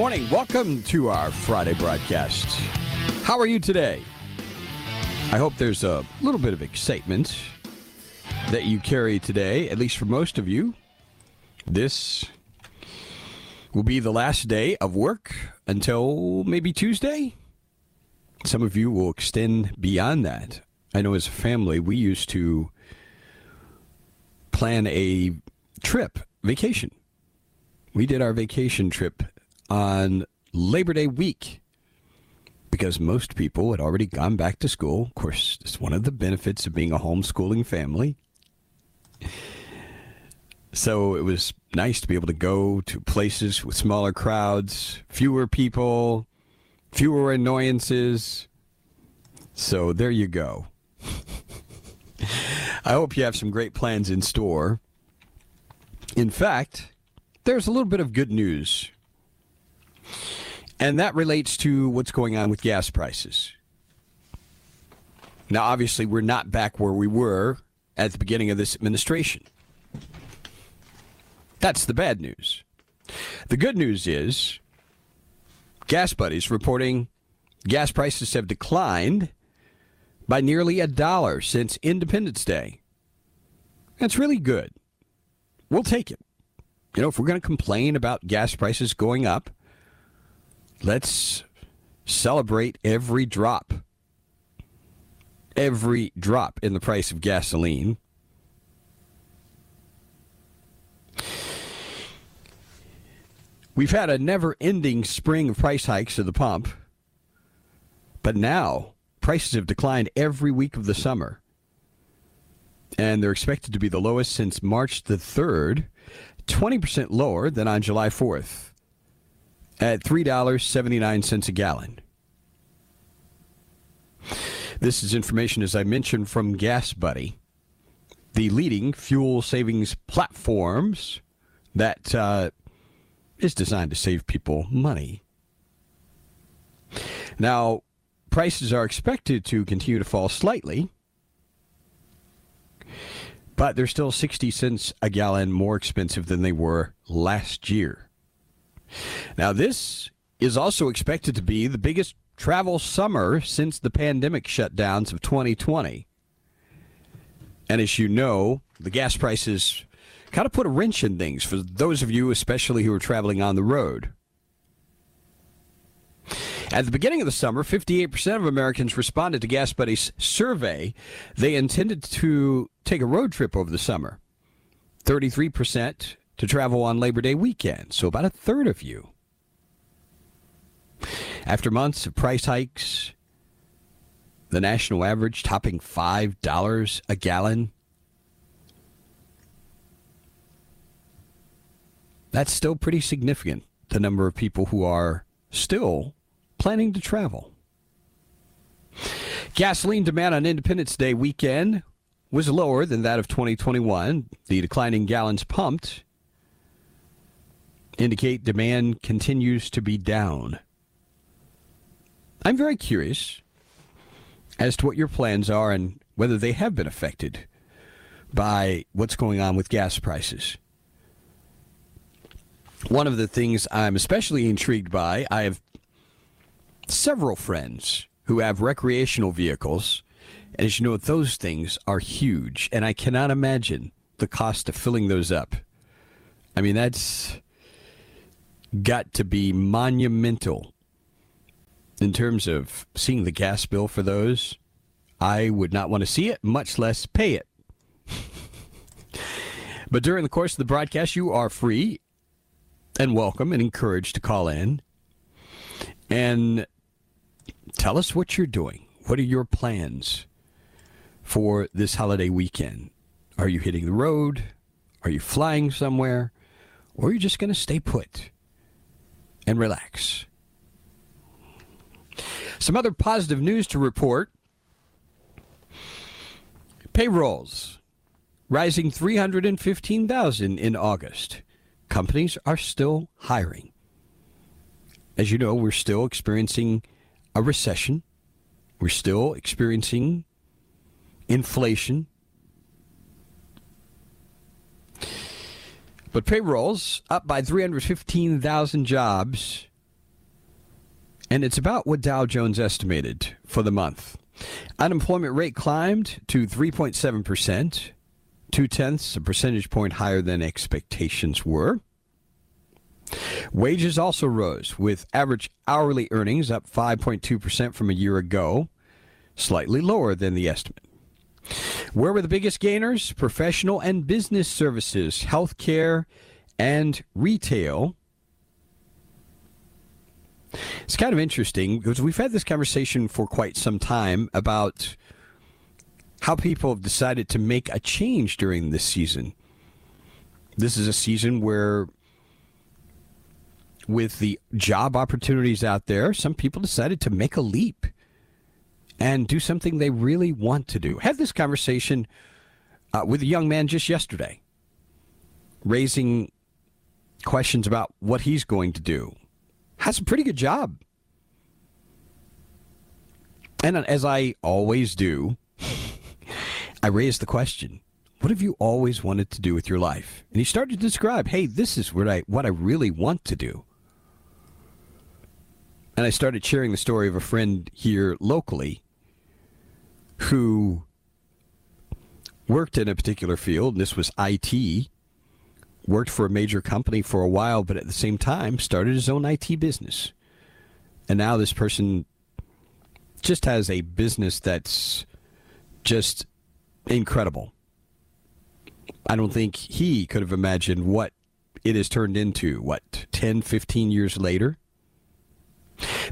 Morning. Welcome to our Friday broadcast. How are you today? I hope there's a little bit of excitement that you carry today, at least for most of you. This will be the last day of work until maybe Tuesday. Some of you will extend beyond that. I know as a family, we used to plan a trip, vacation. We did our vacation trip on Labor Day week because most people had already gone back to school. Of course, it's one of the benefits of being a homeschooling family. So it was nice to be able to go to places with smaller crowds, fewer people, fewer annoyances. So there you go. I hope you have some great plans in store. In fact, there's a little bit of good news and that relates to what's going on with gas prices. Now, obviously, we're not back where we were at the beginning of this administration. That's the bad news. The good news is GasBuddy's reporting gas prices have declined by nearly a dollar since Independence Day. That's really good. We'll take it. You know, if we're going to complain about gas prices going up, Let's celebrate every drop. Every drop in the price of gasoline. We've had a never ending spring of price hikes at the pump, but now prices have declined every week of the summer. And they're expected to be the lowest since March the 3rd, 20% lower than on July 4th at $3.79 a gallon. This is information, as I mentioned, from Gas Buddy, the leading fuel savings platforms that uh, is designed to save people money. Now, prices are expected to continue to fall slightly, but they're still 60 cents a gallon more expensive than they were last year. Now, this is also expected to be the biggest travel summer since the pandemic shutdowns of 2020. And as you know, the gas prices kind of put a wrench in things for those of you, especially who are traveling on the road. At the beginning of the summer, 58% of Americans responded to Gas Buddy's survey. They intended to take a road trip over the summer. 33% to travel on Labor Day weekend, so about a third of you. After months of price hikes, the national average topping $5 a gallon, that's still pretty significant, the number of people who are still planning to travel. Gasoline demand on Independence Day weekend was lower than that of 2021. The declining gallons pumped indicate demand continues to be down. I'm very curious as to what your plans are and whether they have been affected by what's going on with gas prices. One of the things I'm especially intrigued by, I have several friends who have recreational vehicles And as you know, those things are huge, and I cannot imagine the cost of filling those up. I mean, that's got to be monumental in terms of seeing the gas bill for those. I would not want to see it, much less pay it. but during the course of the broadcast, you are free and welcome and encouraged to call in and tell us what you're doing. What are your plans for this holiday weekend? Are you hitting the road? Are you flying somewhere? Or are you just going to stay put and relax? Some other positive news to report payrolls rising 315,000 in August. Companies are still hiring. As you know, we're still experiencing a recession. We're still experiencing inflation. But payrolls up by 315,000 jobs. And it's about what Dow Jones estimated for the month. Unemployment rate climbed to 3.7%, two tenths a percentage point higher than expectations were. Wages also rose, with average hourly earnings up 5.2% from a year ago, slightly lower than the estimate. Where were the biggest gainers? Professional and business services, healthcare, and retail. It's kind of interesting because we've had this conversation for quite some time about how people have decided to make a change during this season. This is a season where, with the job opportunities out there, some people decided to make a leap and do something they really want to do. Had this conversation uh, with a young man just yesterday, raising questions about what he's going to do. Has a pretty good job. And as I always do, I raised the question, what have you always wanted to do with your life? And he started to describe, hey, this is what I what I really want to do. And I started sharing the story of a friend here locally who worked in a particular field, and this was IT, worked for a major company for a while, but at the same time started his own IT business. And now this person just has a business that's just incredible. I don't think he could have imagined what it has turned into, what, 10, 15 years later?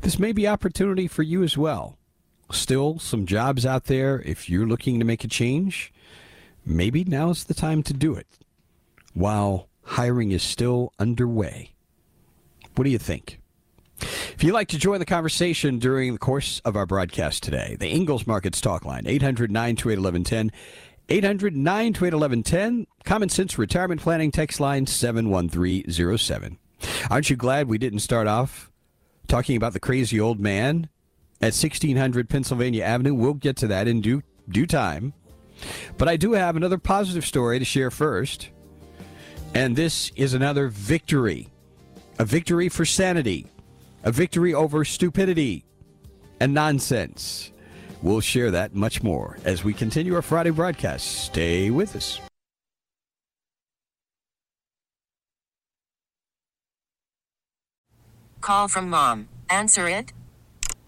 This may be opportunity for you as well still some jobs out there. If you're looking to make a change, maybe now's the time to do it while hiring is still underway. What do you think? If you'd like to join the conversation during the course of our broadcast today, the Ingles Markets Talk Line, 800 928 1110. 800 928 1110. Common Sense Retirement Planning text line 71307. Aren't you glad we didn't start off talking about the crazy old man at 1600 Pennsylvania Avenue. We'll get to that in due, due time. But I do have another positive story to share first. And this is another victory a victory for sanity, a victory over stupidity and nonsense. We'll share that much more as we continue our Friday broadcast. Stay with us. Call from mom. Answer it.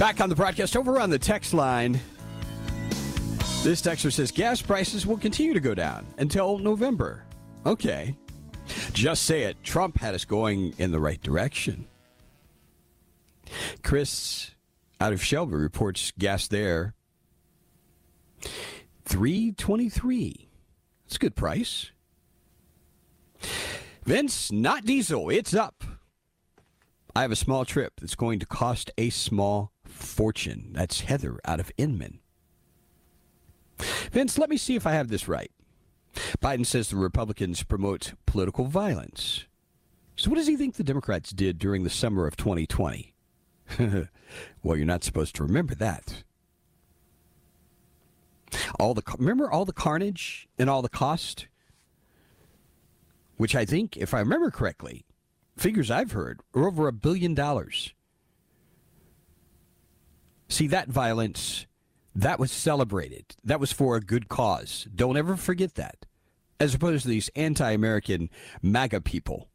Back on the broadcast, over on the text line. This texter says gas prices will continue to go down until November. Okay. Just say it. Trump had us going in the right direction. Chris out of Shelby reports gas there 323. That's a good price. Vince, not diesel. It's up. I have a small trip that's going to cost a small fortune. That's Heather out of Inman. Vince, let me see if I have this right. Biden says the Republicans promote political violence. So, what does he think the Democrats did during the summer of 2020? well, you're not supposed to remember that. All the remember all the carnage and all the cost, which I think, if I remember correctly, figures I've heard are over a billion dollars. See that violence, that was celebrated. That was for a good cause. Don't ever forget that. As opposed to these anti-American MAGA people.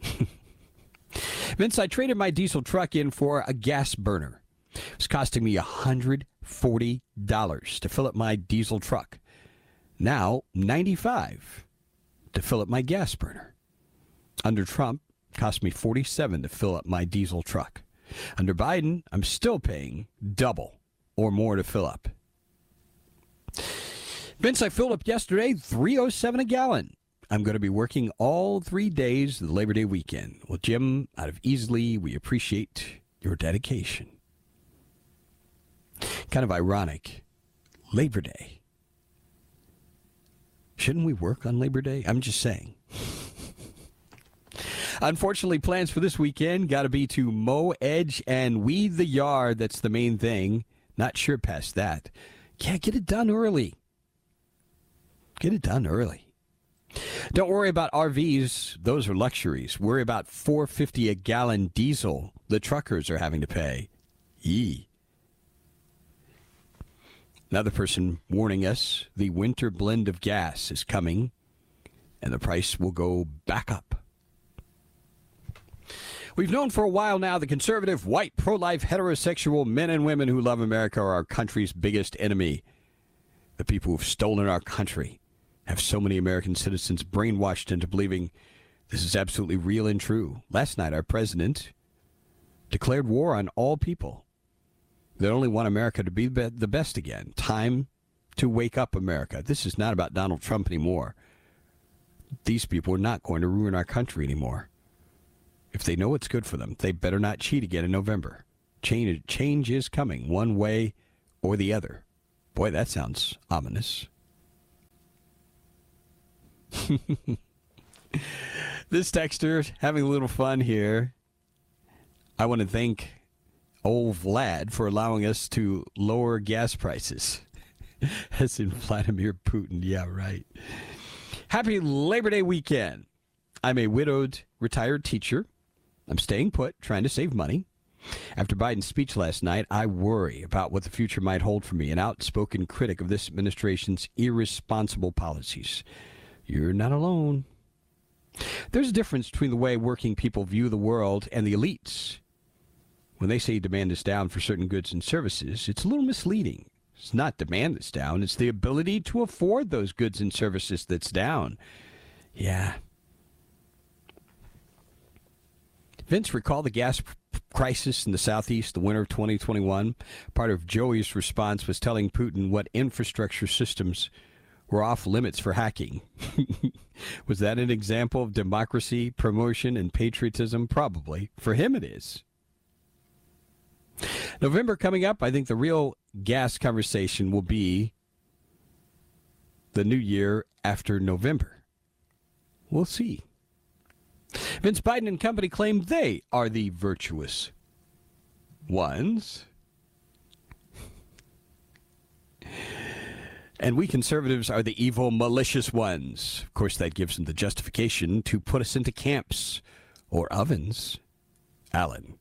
Vince, I traded my diesel truck in for a gas burner. It was costing me $140 to fill up my diesel truck. Now, 95 to fill up my gas burner. Under Trump, cost me 47 to fill up my diesel truck. Under Biden, I'm still paying double or more to fill up. Vince, I filled up yesterday, 307 a gallon. I'm going to be working all three days of the Labor Day weekend. Well, Jim, out of Easley, we appreciate your dedication. Kind of ironic. Labor Day. Shouldn't we work on Labor Day? I'm just saying. Unfortunately, plans for this weekend got to be to mow, edge, and weed the yard. That's the main thing. Not sure past that. Yeah, get it done early. Get it done early. Don't worry about RVs; those are luxuries. Worry about 450 a gallon diesel the truckers are having to pay. Yee. Another person warning us: the winter blend of gas is coming, and the price will go back up. We've known for a while now the conservative, white, pro life, heterosexual men and women who love America are our country's biggest enemy. The people who've stolen our country have so many American citizens brainwashed into believing this is absolutely real and true. Last night, our president declared war on all people that only want America to be the best again. Time to wake up, America. This is not about Donald Trump anymore. These people are not going to ruin our country anymore. If they know what's good for them, they better not cheat again in November. Change, change is coming, one way or the other. Boy, that sounds ominous. this texter having a little fun here. I want to thank old Vlad for allowing us to lower gas prices. As in Vladimir Putin. Yeah, right. Happy Labor Day weekend. I'm a widowed retired teacher. I'm staying put, trying to save money. After Biden's speech last night, I worry about what the future might hold for me, an outspoken critic of this administration's irresponsible policies. You're not alone. There's a difference between the way working people view the world and the elites. When they say demand is down for certain goods and services, it's a little misleading. It's not demand that's down, it's the ability to afford those goods and services that's down. Yeah. Vince, recall the gas crisis in the Southeast, the winter of 2021? Part of Joey's response was telling Putin what infrastructure systems were off limits for hacking. Was that an example of democracy, promotion, and patriotism? Probably. For him, it is. November coming up, I think the real gas conversation will be the new year after November. We'll see. Vince Biden and company claim they are the virtuous ones. And we conservatives are the evil, malicious ones. Of course, that gives them the justification to put us into camps or ovens. Alan,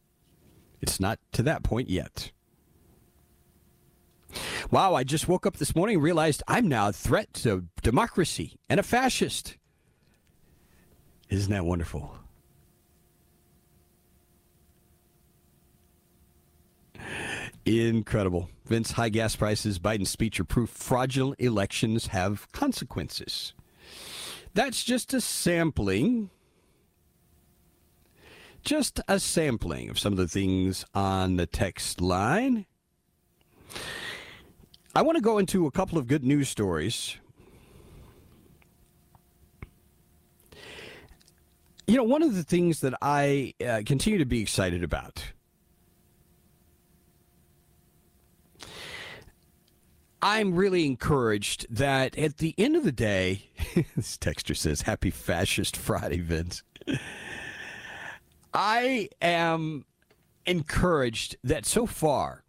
it's not to that point yet. Wow, I just woke up this morning and realized I'm now a threat to democracy and a fascist. Isn't that wonderful? Incredible. Vince, high gas prices, Biden's speech are proof fraudulent elections have consequences. That's just a sampling. Just a sampling of some of the things on the text line. I want to go into a couple of good news stories. You know, one of the things that I uh, continue to be excited about I'm really encouraged that at the end of the day, this texture says, Happy Fascist Friday, Vince. I am encouraged that so far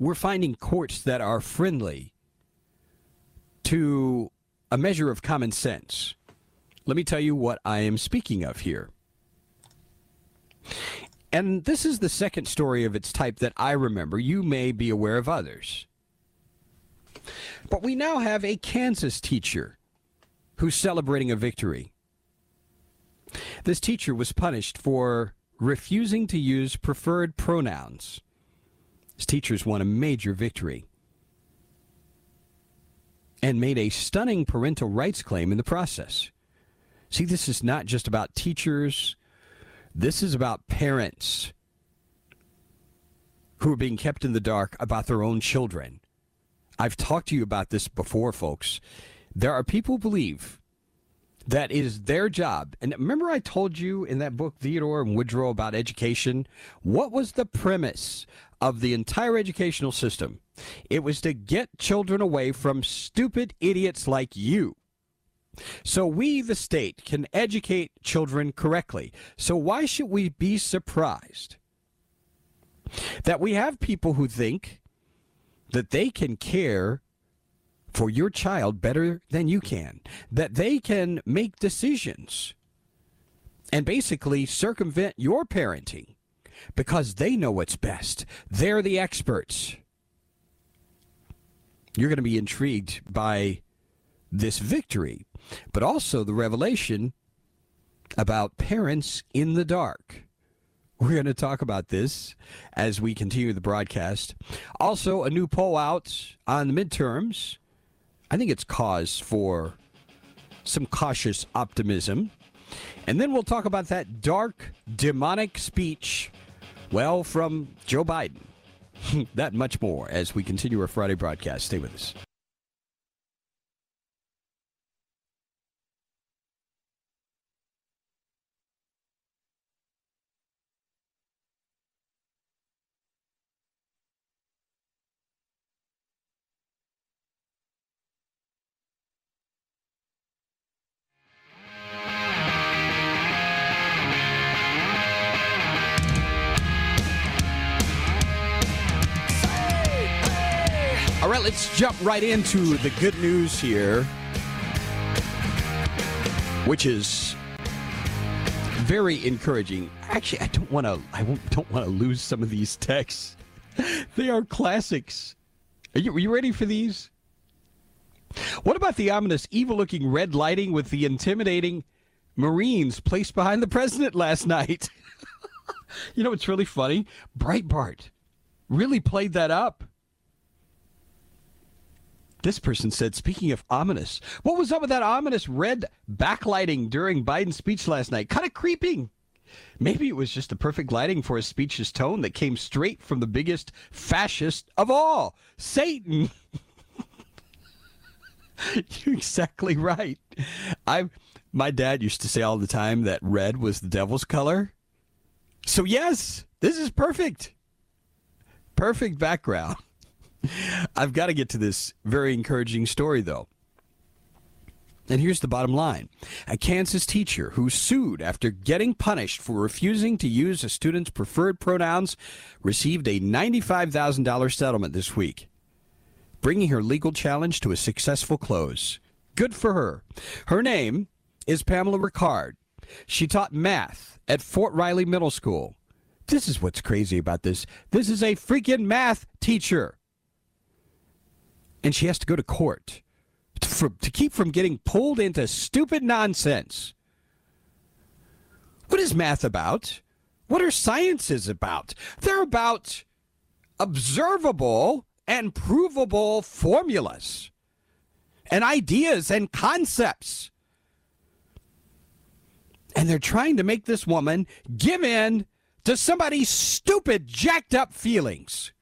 we're finding courts that are friendly to a measure of common sense. Let me tell you what I am speaking of here. And this is the second story of its type that I remember. You may be aware of others. But we now have a Kansas teacher who's celebrating a victory. This teacher was punished for refusing to use preferred pronouns. His teachers won a major victory and made a stunning parental rights claim in the process. See, this is not just about teachers, this is about parents who are being kept in the dark about their own children. I've talked to you about this before, folks. There are people who believe that it is their job. And remember, I told you in that book, Theodore and Woodrow, about education? What was the premise of the entire educational system? It was to get children away from stupid idiots like you. So we, the state, can educate children correctly. So why should we be surprised that we have people who think that they can care for your child better than you can, that they can make decisions and basically circumvent your parenting because they know what's best. They're the experts. You're going to be intrigued by this victory, but also the revelation about parents in the dark. We're going to talk about this as we continue the broadcast. Also, a new poll out on the midterms. I think it's cause for some cautious optimism. And then we'll talk about that dark, demonic speech, well, from Joe Biden. that much more as we continue our Friday broadcast. Stay with us. Let's jump right into the good news here, which is very encouraging. Actually, I don't want to. I don't want to lose some of these texts. they are classics. Are you, are you ready for these? What about the ominous, evil-looking red lighting with the intimidating Marines placed behind the president last night? you know it's really funny? Breitbart really played that up. This person said, speaking of ominous, what was up with that ominous red backlighting during Biden's speech last night? Kind of creeping. Maybe it was just the perfect lighting for his speech's tone that came straight from the biggest fascist of all, Satan. You're exactly right. I my dad used to say all the time that red was the devil's color. So yes, this is perfect. Perfect background. I've got to get to this very encouraging story, though. And here's the bottom line a Kansas teacher who sued after getting punished for refusing to use a student's preferred pronouns received a $95,000 settlement this week, bringing her legal challenge to a successful close. Good for her. Her name is Pamela Ricard. She taught math at Fort Riley Middle School. This is what's crazy about this. This is a freaking math teacher and she has to go to court to, for, to keep from getting pulled into stupid nonsense. What is math about? What are sciences about? They're about observable and provable formulas and ideas and concepts. And they're trying to make this woman give in to somebody's stupid, jacked up feelings.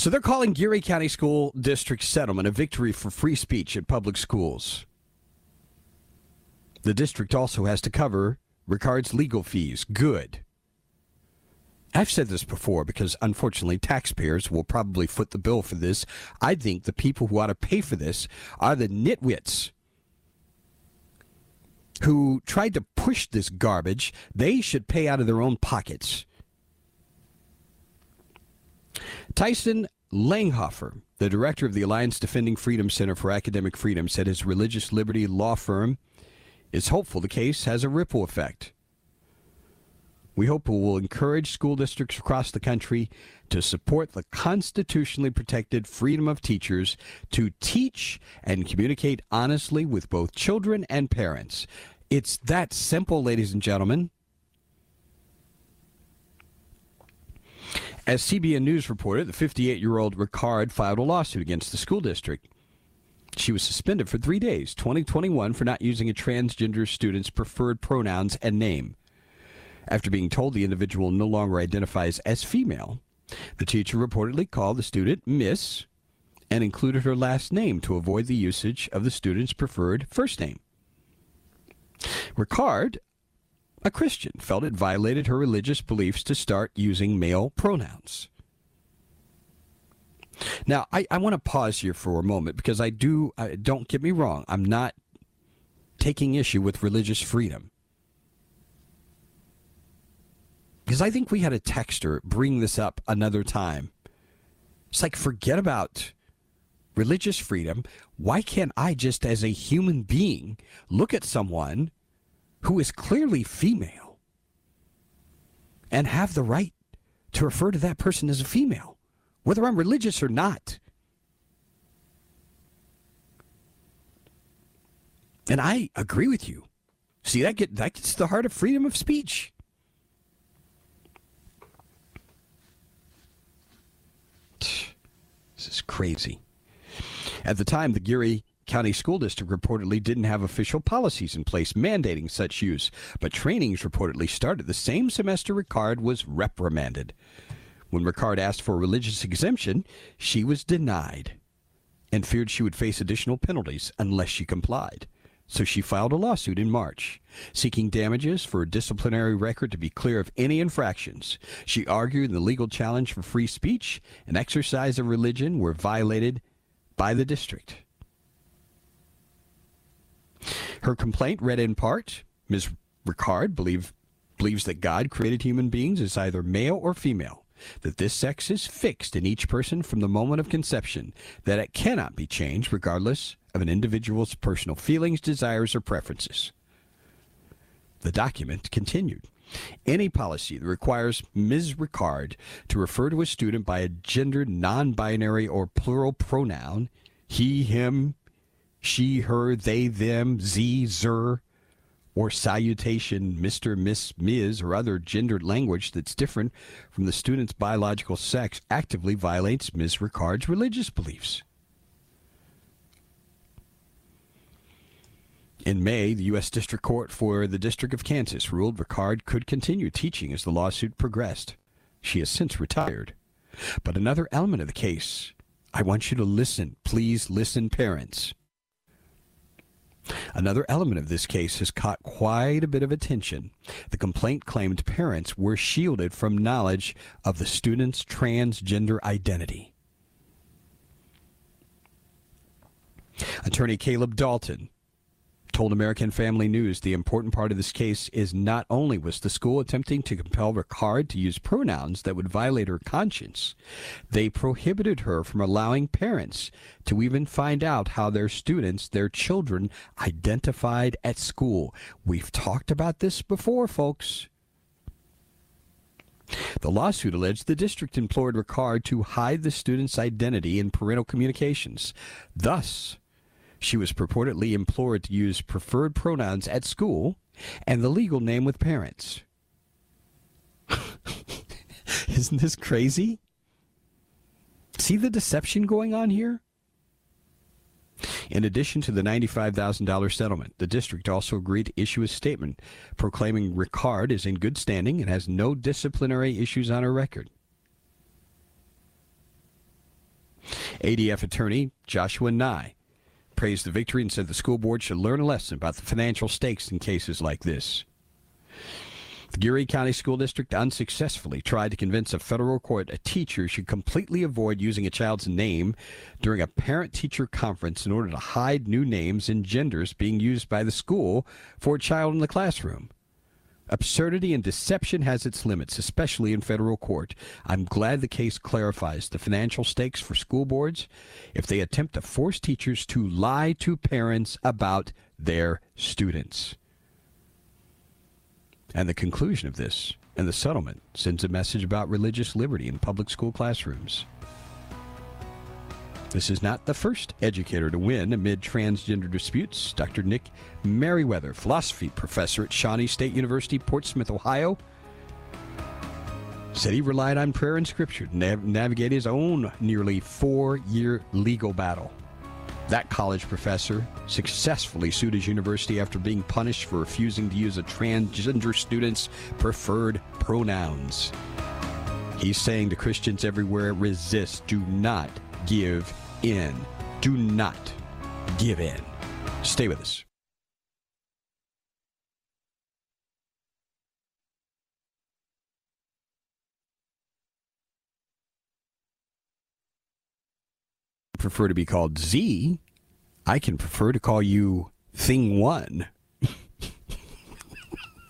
So they're calling Geary County School District settlement a victory for free speech at public schools. The district also has to cover Ricard's legal fees. Good. I've said this before because unfortunately taxpayers will probably foot the bill for this. I think the people who ought to pay for this are the nitwits who tried to push this garbage. They should pay out of their own pockets. Tyson Langhofer, the director of the Alliance Defending Freedom Center for Academic Freedom, said his religious liberty law firm is hopeful the case has a ripple effect. We hope it will encourage school districts across the country to support the constitutionally protected freedom of teachers to teach and communicate honestly with both children and parents. It's that simple, ladies and gentlemen. As CBN News reported, the 58 year old Ricard filed a lawsuit against the school district. She was suspended for three days, 2021, for not using a transgender student's preferred pronouns and name. After being told the individual no longer identifies as female, the teacher reportedly called the student Miss and included her last name to avoid the usage of the student's preferred first name. Ricard, a Christian, felt it violated her religious beliefs to start using male pronouns. Now, I, I want to pause here for a moment because I do, uh, don't get me wrong, I'm not taking issue with religious freedom. Because I think we had a texter bring this up another time. It's like, forget about religious freedom. Why can't I just, as a human being, look at someone who is clearly female and have the right to refer to that person as a female? whether I'm religious or not. And I agree with you. See, that, get, that gets to the heart of freedom of speech. This is crazy. At the time, the Geary County School District reportedly didn't have official policies in place mandating such use, but trainings reportedly started the same semester Ricard was reprimanded. When Ricard asked for a religious exemption, she was denied and feared she would face additional penalties unless she complied. So she filed a lawsuit in March, seeking damages for a disciplinary record to be clear of any infractions. She argued the legal challenge for free speech and exercise of religion were violated by the district. Her complaint read in part Ms. Ricard believe, believes that God created human beings as either male or female that this sex is fixed in each person from the moment of conception, that it cannot be changed regardless of an individual's personal feelings, desires, or preferences. The document continued. Any policy that requires Ms. Ricard to refer to a student by a gender non binary or plural pronoun, he, him, she, her, they, them, z, zer, or salutation Mr., Miss, Ms., or other gendered language that's different from the student's biological sex actively violates Ms. Ricard's religious beliefs. In May, the U.S. District Court for the District of Kansas ruled Ricard could continue teaching as the lawsuit progressed. She has since retired. But another element of the case, I want you to listen. Please listen, parents. Another element of this case has caught quite a bit of attention. The complaint claimed parents were shielded from knowledge of the student's transgender identity. Attorney Caleb Dalton told American Family News the important part of this case is not only was the school attempting to compel Ricard to use pronouns that would violate her conscience, they prohibited her from allowing parents to even find out how their students, their children, identified at school. We've talked about this before, folks. The lawsuit alleged the district implored Ricard to hide the student's identity in parental communications, thus she was purportedly implored to use preferred pronouns at school and the legal name with parents. Isn't this crazy? See the deception going on here? In addition to the $95,000 settlement, the district also agreed to issue a statement proclaiming Ricard is in good standing and has no disciplinary issues on her record. ADF attorney Joshua Nye praised the victory and said the school board should learn a lesson about the financial stakes in cases like this. The Geary County School District unsuccessfully tried to convince a federal court a teacher should completely avoid using a child's name during a parent teacher conference in order to hide new names and genders being used by the school for a child in the classroom. Absurdity and deception has its limits, especially in federal court. I'm glad the case clarifies the financial stakes for school boards if they attempt to force teachers to lie to parents about their students. And the conclusion of this and the settlement sends a message about religious liberty in public school classrooms. This is not the first educator to win amid transgender disputes. Dr. Nick Meriwether, philosophy professor at Shawnee State University, Portsmouth, Ohio, said he relied on prayer and scripture to nav- navigate his own nearly four year legal battle. That college professor successfully sued his university after being punished for refusing to use a transgender student's preferred pronouns. He's saying to Christians everywhere resist, do not give in. Do not give in. Stay with us. prefer to be called Z, I can prefer to call you Thing One.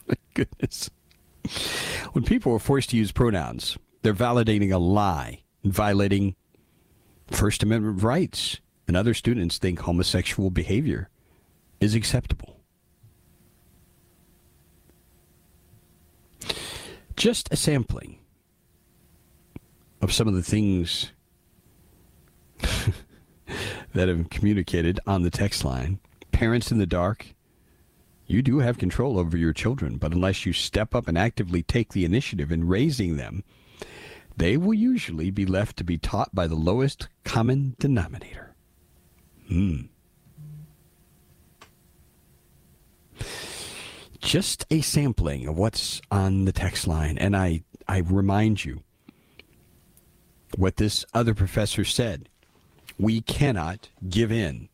My goodness. When people are forced to use pronouns, they're validating a lie, and violating First Amendment rights, and other students think homosexual behavior is acceptable. Just a sampling of some of the things that have communicated on the text line. Parents in the dark, you do have control over your children, but unless you step up and actively take the initiative in raising them, they will usually be left to be taught by the lowest common denominator. Hmm. Just a sampling of what's on the text line, and I, I remind you what this other professor said we cannot give in.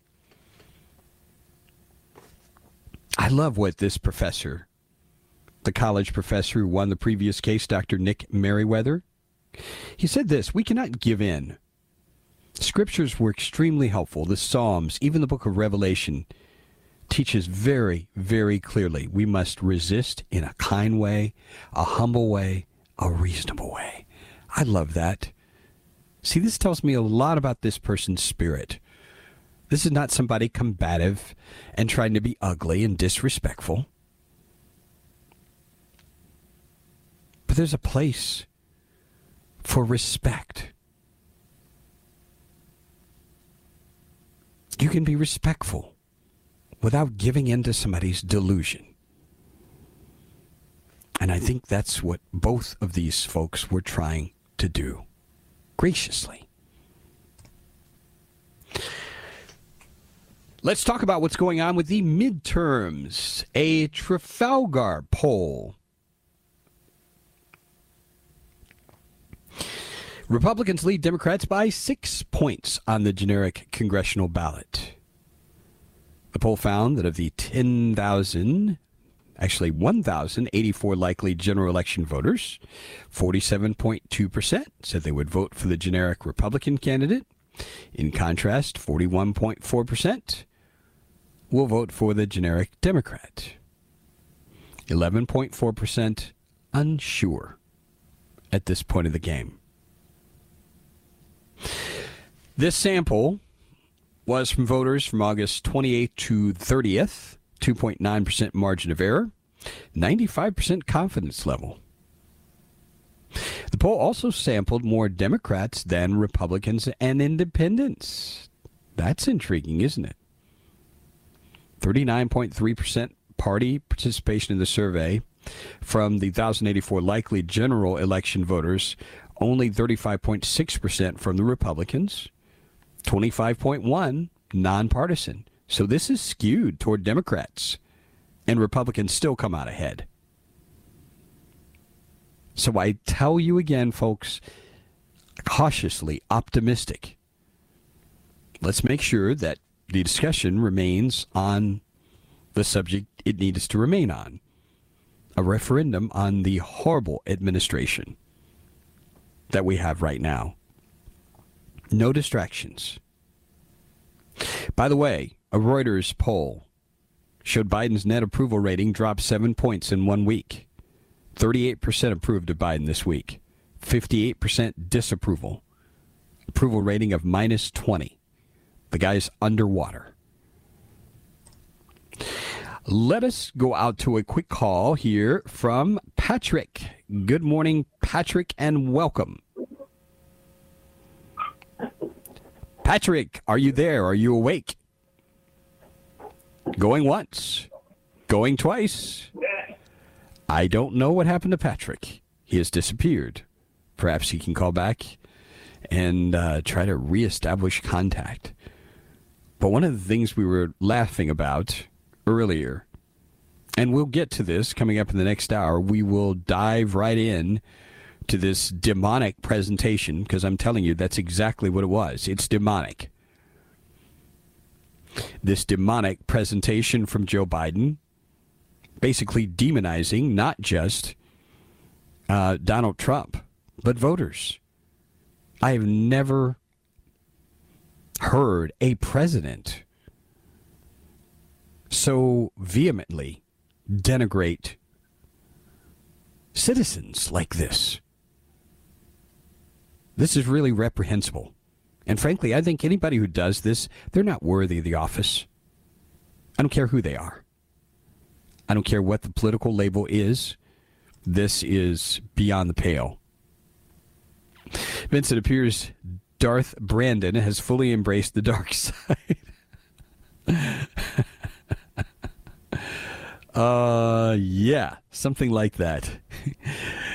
I love what this professor, the college professor who won the previous case, Dr. Nick Meriwether, he said this We cannot give in. Scriptures were extremely helpful. The Psalms, even the book of Revelation, teaches very, very clearly we must resist in a kind way, a humble way, a reasonable way. I love that. See, this tells me a lot about this person's spirit. This is not somebody combative and trying to be ugly and disrespectful. But there's a place for respect. You can be respectful without giving in to somebody's delusion. And I think that's what both of these folks were trying to do graciously. Let's talk about what's going on with the midterms. A Trafalgar poll. Republicans lead Democrats by six points on the generic congressional ballot. The poll found that of the 10,000 actually 1,084 likely general election voters. 47.2% said they would vote for the generic Republican candidate. In contrast, 41.4% will vote for the generic Democrat. 11.4% unsure at this point of the game. This sample was from voters from August 28th to 30th. 2.9% margin of error, 95% confidence level. The poll also sampled more Democrats than Republicans and independents. That's intriguing, isn't it? 39.3% party participation in the survey from the 1084 likely general election voters, only 35.6% from the Republicans, 25.1 nonpartisan. So this is skewed toward Democrats, and Republicans still come out ahead. So I tell you again, folks, cautiously optimistic. Let's make sure that the discussion remains on the subject it needs to remain on a referendum on the horrible administration that we have right now. No distractions. By the way, a Reuters poll showed Biden's net approval rating dropped seven points in one week. 38% approved of Biden this week, 58% disapproval. Approval rating of minus 20. The guy's underwater. Let us go out to a quick call here from Patrick. Good morning, Patrick, and welcome. Patrick, are you there? Are you awake? Going once, going twice. I don't know what happened to Patrick. He has disappeared. Perhaps he can call back and uh, try to reestablish contact. But one of the things we were laughing about earlier, and we'll get to this coming up in the next hour, we will dive right in to this demonic presentation because I'm telling you that's exactly what it was. It's demonic. This demonic presentation from Joe Biden, basically demonizing not just uh, Donald Trump, but voters. I have never heard a president so vehemently denigrate citizens like this. This is really reprehensible. And frankly, I think anybody who does this, they're not worthy of the office. I don't care who they are. I don't care what the political label is. This is beyond the pale. Vincent appears Darth Brandon has fully embraced the dark side. uh, yeah, something like that.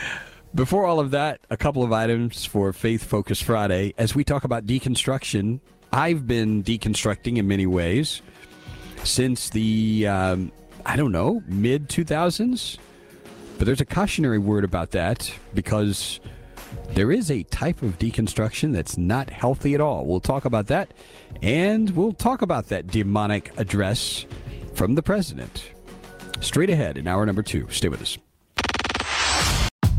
Before all of that, a couple of items for Faith Focus Friday. As we talk about deconstruction, I've been deconstructing in many ways since the, um, I don't know, mid 2000s. But there's a cautionary word about that because there is a type of deconstruction that's not healthy at all. We'll talk about that, and we'll talk about that demonic address from the president. Straight ahead in hour number two. Stay with us.